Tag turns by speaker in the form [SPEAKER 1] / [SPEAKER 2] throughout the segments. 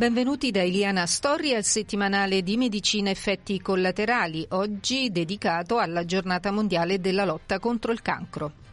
[SPEAKER 1] Benvenuti da Eliana Storri al settimanale di medicina effetti collaterali, oggi dedicato alla giornata mondiale della lotta contro il cancro.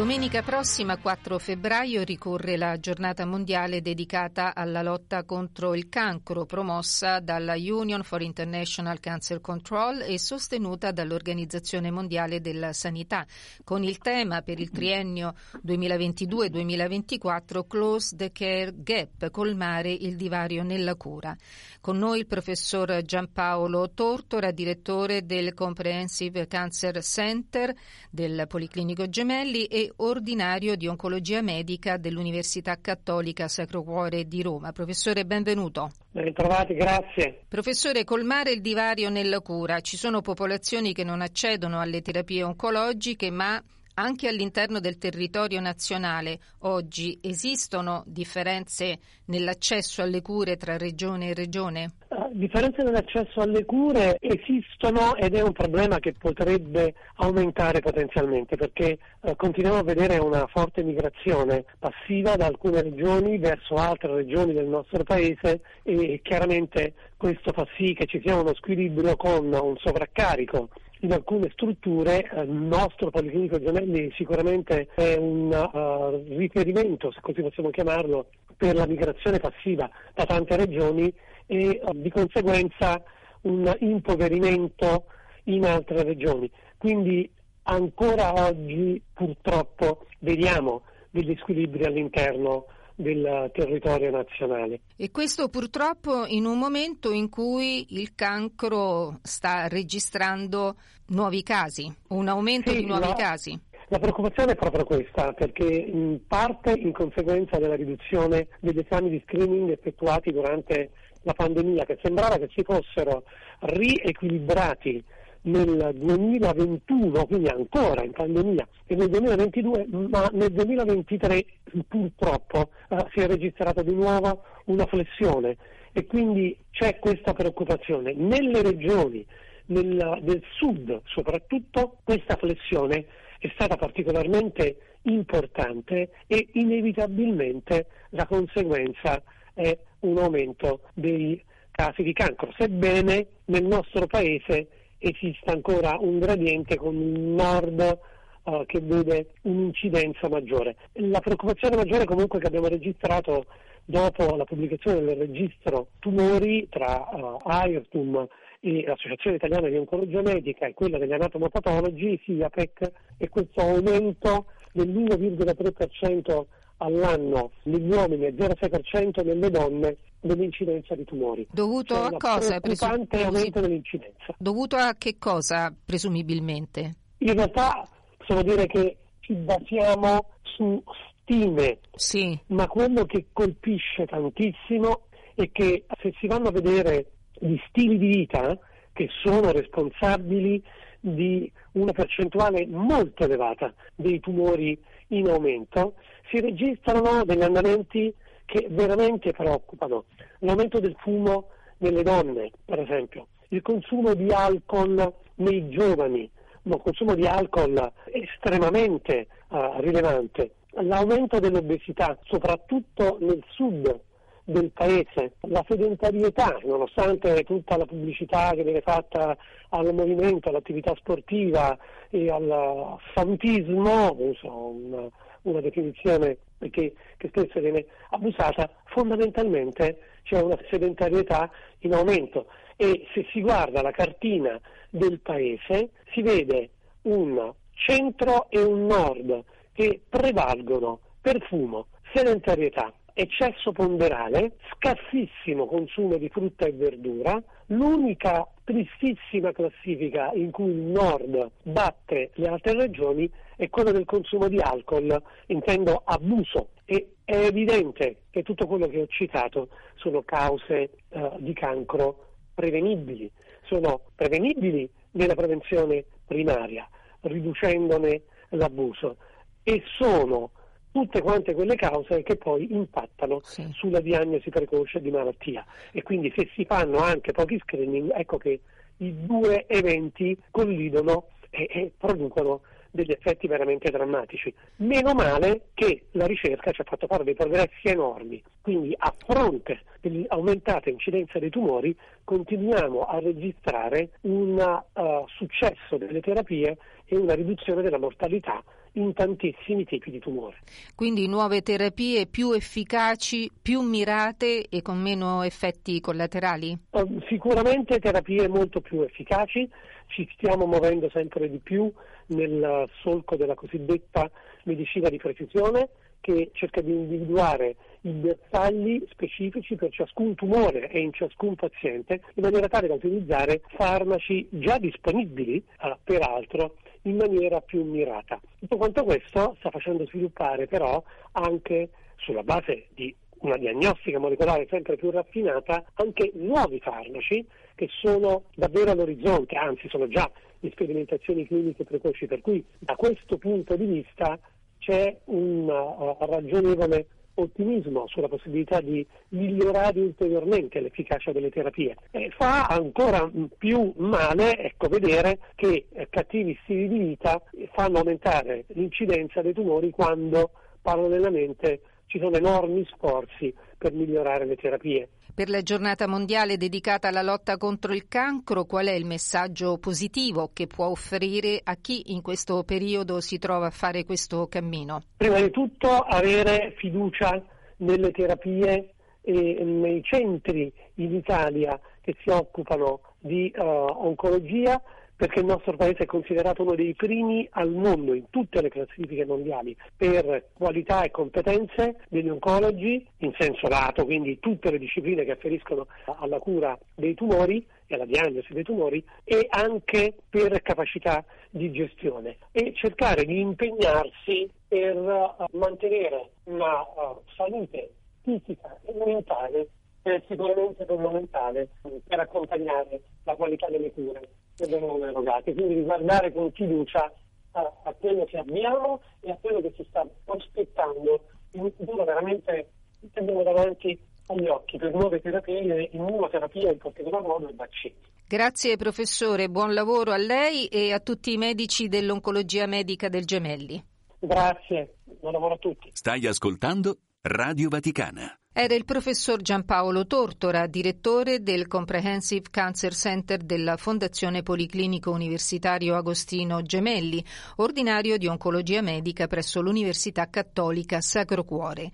[SPEAKER 1] Domenica prossima, 4 febbraio, ricorre la giornata mondiale dedicata alla lotta contro il cancro, promossa dalla Union for International Cancer Control e sostenuta dall'Organizzazione Mondiale della Sanità, con il tema per il triennio 2022-2024 Close the Care Gap, colmare il divario nella cura. Con noi il professor Giampaolo Tortora, direttore del Comprehensive Cancer Center del Policlinico Gemelli e ordinario di oncologia medica dell'Università Cattolica Sacro Cuore di Roma. Professore, benvenuto.
[SPEAKER 2] Ben ritrovati, grazie.
[SPEAKER 1] Professore, colmare il divario nella cura. Ci sono popolazioni che non accedono alle terapie oncologiche, ma anche all'interno del territorio nazionale oggi esistono differenze nell'accesso alle cure tra regione e regione?
[SPEAKER 2] Uh, differenze nell'accesso alle cure esistono ed è un problema che potrebbe aumentare potenzialmente perché uh, continuiamo a vedere una forte migrazione passiva da alcune regioni verso altre regioni del nostro paese e chiaramente questo fa sì che ci sia uno squilibrio con un sovraccarico in alcune strutture eh, il nostro Policlinico Gianelli sicuramente è un uh, riferimento, se così possiamo chiamarlo, per la migrazione passiva da tante regioni e uh, di conseguenza un impoverimento in altre regioni. Quindi ancora oggi purtroppo vediamo degli squilibri all'interno del territorio nazionale.
[SPEAKER 1] E questo purtroppo in un momento in cui il cancro sta registrando nuovi casi, un aumento
[SPEAKER 2] sì,
[SPEAKER 1] di nuovi
[SPEAKER 2] la,
[SPEAKER 1] casi.
[SPEAKER 2] La preoccupazione è proprio questa, perché in parte in conseguenza della riduzione degli esami di screening effettuati durante la pandemia, che sembrava che si fossero riequilibrati nel 2021, quindi ancora in pandemia, e nel 2022, ma nel 2023 purtroppo eh, si è registrata di nuovo una flessione e quindi c'è questa preoccupazione. Nelle regioni nel, del sud soprattutto questa flessione è stata particolarmente importante e inevitabilmente la conseguenza è un aumento dei casi di cancro, sebbene nel nostro paese esista ancora un gradiente con un nord uh, che vede un'incidenza maggiore. La preoccupazione maggiore comunque che abbiamo registrato dopo la pubblicazione del registro tumori tra uh, AIRTUM e l'Associazione Italiana di Oncologia Medica e quella degli anatomopatologi, SIAPEC, è questo aumento dell'1,3% all'anno negli uomini e 0,6% nelle donne dell'incidenza di tumori.
[SPEAKER 1] Dovuto
[SPEAKER 2] cioè
[SPEAKER 1] a cosa?
[SPEAKER 2] Presu- aumento dell'incidenza.
[SPEAKER 1] Dovuto a che cosa, presumibilmente?
[SPEAKER 2] In realtà possiamo dire che ci basiamo su stime,
[SPEAKER 1] sì.
[SPEAKER 2] ma quello che colpisce tantissimo è che se si vanno a vedere gli stili di vita che sono responsabili di una percentuale molto elevata dei tumori in aumento, si registrano degli andamenti che veramente preoccupano. L'aumento del fumo nelle donne, per esempio, il consumo di alcol nei giovani, un consumo di alcol estremamente uh, rilevante, l'aumento dell'obesità, soprattutto nel sud del paese, la sedentarietà, nonostante tutta la pubblicità che viene fatta al movimento, all'attività sportiva e al fantismo, una, una definizione che, che, spesso viene abusata, fondamentalmente c'è una sedentarietà in aumento. E se si guarda la cartina del paese si vede un centro e un nord che prevalgono per fumo, sedentarietà, eccesso ponderale, scarsissimo consumo di frutta e verdura, l'unica tristissima classifica in cui il nord batte le altre regioni è quella del consumo di alcol, intendo abuso. E è evidente che tutto quello che ho citato sono cause eh, di cancro prevenibili, sono prevenibili nella prevenzione primaria, riducendone l'abuso e sono tutte quante quelle cause che poi impattano sì. sulla diagnosi precoce di malattia e quindi se si fanno anche pochi screening ecco che i due eventi collidono e, e producono degli effetti veramente drammatici. Meno male che la ricerca ci ha fatto fare dei progressi enormi, quindi a fronte dell'aumentata incidenza dei tumori continuiamo a registrare un uh, successo delle terapie e una riduzione della mortalità in tantissimi tipi di tumore.
[SPEAKER 1] Quindi nuove terapie più efficaci, più mirate e con meno effetti collaterali?
[SPEAKER 2] Uh, sicuramente terapie molto più efficaci, ci stiamo muovendo sempre di più nel solco della cosiddetta medicina di precisione che cerca di individuare i bersagli specifici per ciascun tumore e in ciascun paziente in maniera tale da utilizzare farmaci già disponibili, eh, peraltro, in maniera più mirata. Tutto quanto questo sta facendo sviluppare però anche sulla base di una diagnostica molecolare sempre più raffinata anche nuovi farmaci che sono davvero all'orizzonte, anzi sono già in sperimentazioni cliniche precoci, per cui da questo punto di vista c'è un uh, ragionevole ottimismo sulla possibilità di migliorare ulteriormente l'efficacia delle terapie. E fa ancora più male ecco, vedere che eh, cattivi stili di vita fanno aumentare l'incidenza dei tumori quando parallelamente ci sono enormi sforzi per migliorare le terapie.
[SPEAKER 1] Per la giornata mondiale dedicata alla lotta contro il cancro, qual è il messaggio positivo che può offrire a chi in questo periodo si trova a fare questo cammino?
[SPEAKER 2] Prima di tutto avere fiducia nelle terapie e nei centri in Italia che si occupano di uh, oncologia perché il nostro paese è considerato uno dei primi al mondo in tutte le classifiche mondiali per qualità e competenze degli oncologi in senso lato, quindi tutte le discipline che afferiscono alla cura dei tumori e alla diagnosi dei tumori e anche per capacità di gestione. E cercare di impegnarsi per uh, mantenere una uh, salute fisica e mentale è sicuramente fondamentale per accompagnare la qualità delle cure che vengono erogate, quindi guardare con fiducia a, a, quello che abbiamo e a quello che ci sta aspettando in un futuro veramente che abbiamo davanti agli occhi per nuove terapie, immunoterapia in particolar modo e vaccini.
[SPEAKER 1] Grazie professore, buon lavoro a lei e a tutti i medici dell'oncologia medica del Gemelli.
[SPEAKER 2] Grazie, buon lavoro a tutti.
[SPEAKER 3] Stai ascoltando Radio Vaticana.
[SPEAKER 1] Era il professor Giampaolo Tortora, direttore del Comprehensive Cancer Center della Fondazione Policlinico Universitario Agostino Gemelli, ordinario di oncologia medica presso l'Università Cattolica Sacro Cuore.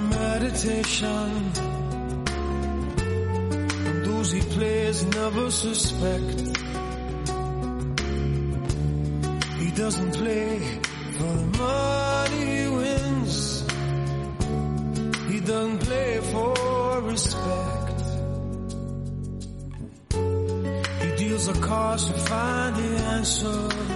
[SPEAKER 4] Meditation. And those he plays never suspect. He doesn't play for the money he wins. He doesn't play for respect. He deals the cards to find the answer.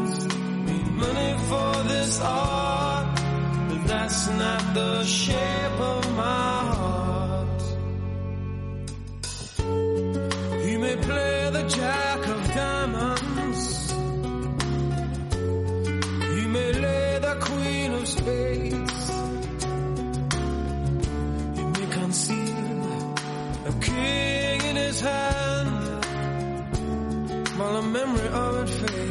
[SPEAKER 4] this art, but that's not the shape of my heart. You may play the jack of diamonds, You may lay the queen of spades, You may conceal a king in his hand, while a memory of it fades.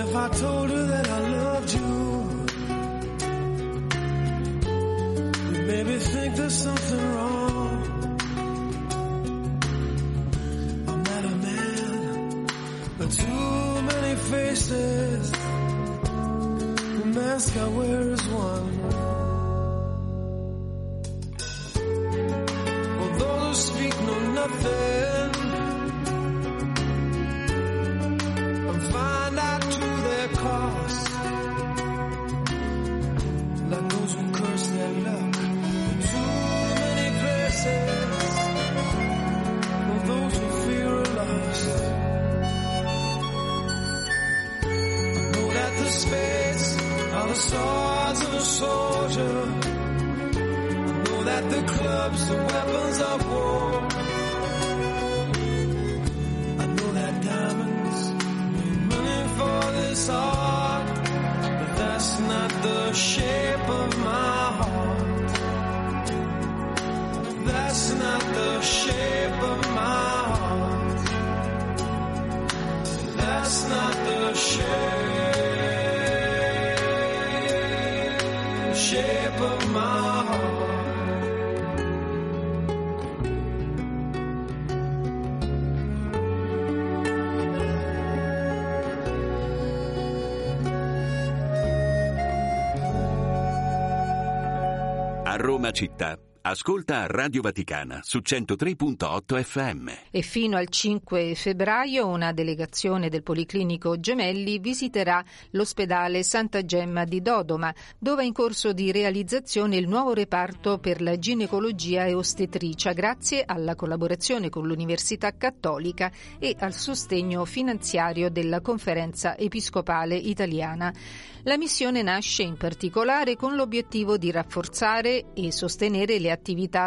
[SPEAKER 4] If I told her that I loved you, you'd maybe think there's something wrong. I'm not a man, but too many faces. The mask I wear is one. Shape of my.
[SPEAKER 3] A Roma città, ascolta Radio Vaticana su 103.8 FM.
[SPEAKER 1] E fino al 5 febbraio una delegazione del Policlinico Gemelli visiterà l'ospedale Santa Gemma di Dodoma, dove è in corso di realizzazione il nuovo reparto per la ginecologia e ostetricia, grazie alla collaborazione con l'Università Cattolica e al sostegno finanziario della Conferenza Episcopale Italiana. La missione nasce in particolare con l'obiettivo di rafforzare e sostenere le attività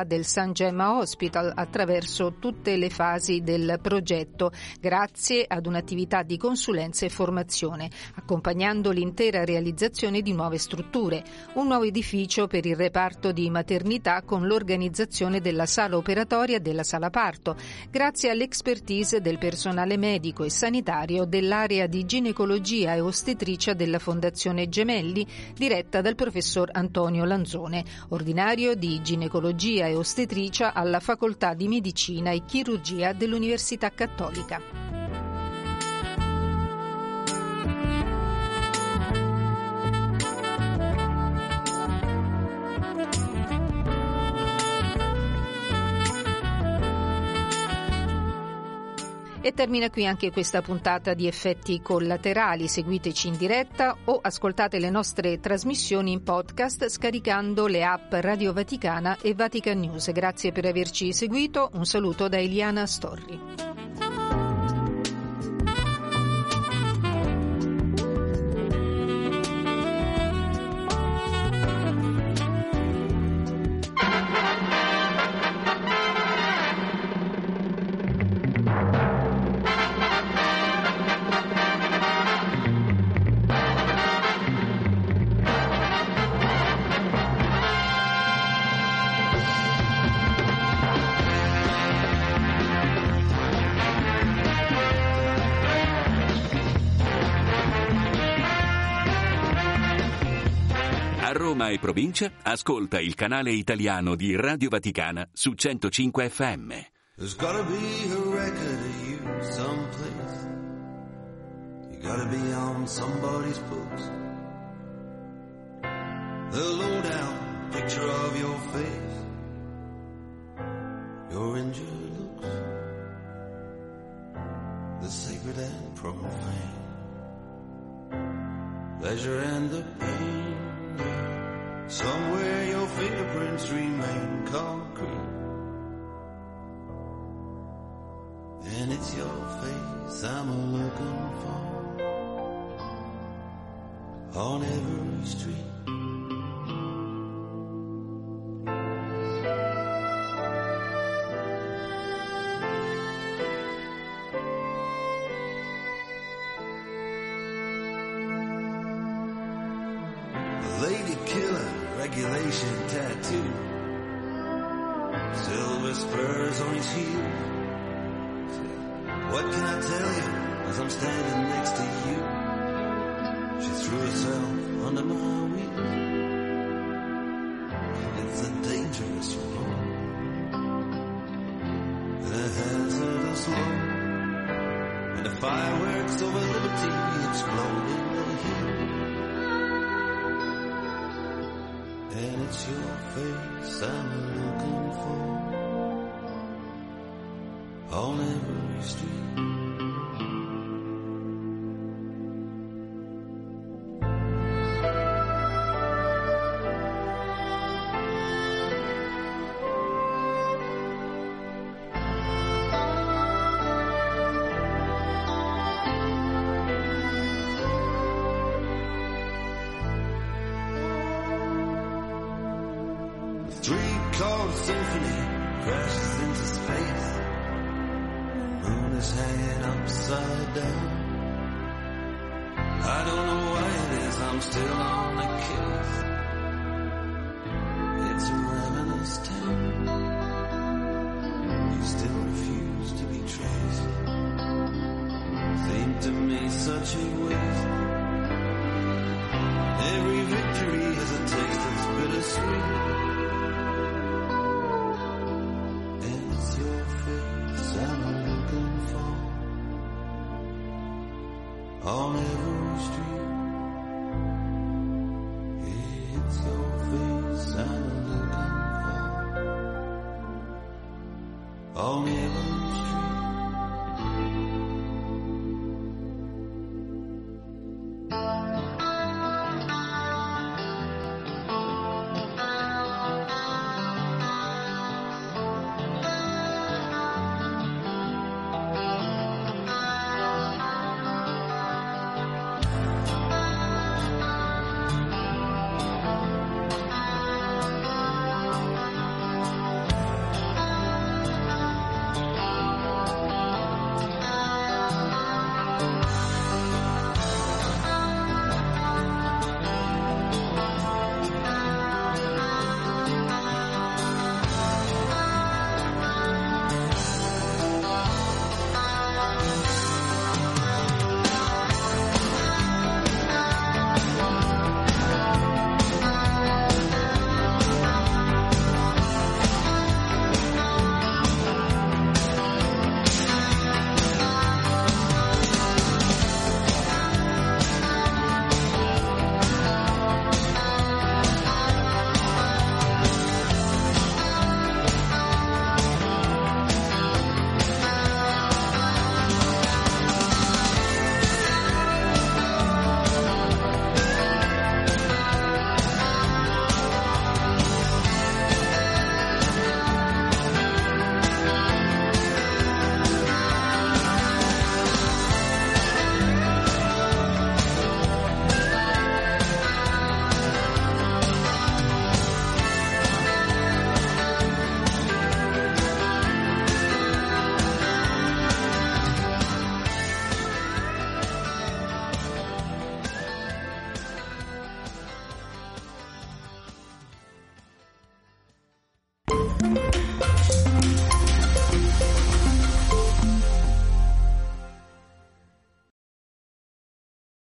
[SPEAKER 1] del San Gemma Hospital attraverso tutte le fasi del progetto, grazie ad un'attività di consulenza e formazione, accompagnando l'intera realizzazione di nuove strutture, un nuovo edificio per il reparto di maternità con l'organizzazione della sala operatoria e della sala parto, grazie all'expertise del personale medico e sanitario dell'area di ginecologia e ostetricia della Fondazione Gemelli, diretta dal professor Antonio Lanzone, ordinario di ginecologia e ostetricia alla Facoltà di Medicina e Chirurgia dell'Università Cattolica. E termina qui anche questa puntata di effetti collaterali. Seguiteci in diretta o ascoltate le nostre trasmissioni in podcast scaricando le app Radio Vaticana e Vatican News. Grazie per averci seguito. Un saluto da Eliana Storri.
[SPEAKER 3] Roma e provincia, ascolta il canale italiano di Radio Vaticana su 105 FM.
[SPEAKER 5] There's gotta be a record of you someplace. You gotta be on somebody's books. The lowdown picture of your face, your injured looks, the sacred and profane, pleasure and the pain. Somewhere your fingerprints remain concrete. And it's your face I'm looking for on every street. She threw herself under my wheel. It's a dangerous road and a hazardous load. And the fireworks over liberty explode into the hill. And it's your face I'm looking for on every street. The three-chord symphony crashes into space. Moon is hanging upside down. I don't know why it is I'm still on the case. It's a ravenous town. You still refuse to be traced. Seem to me such a waste. On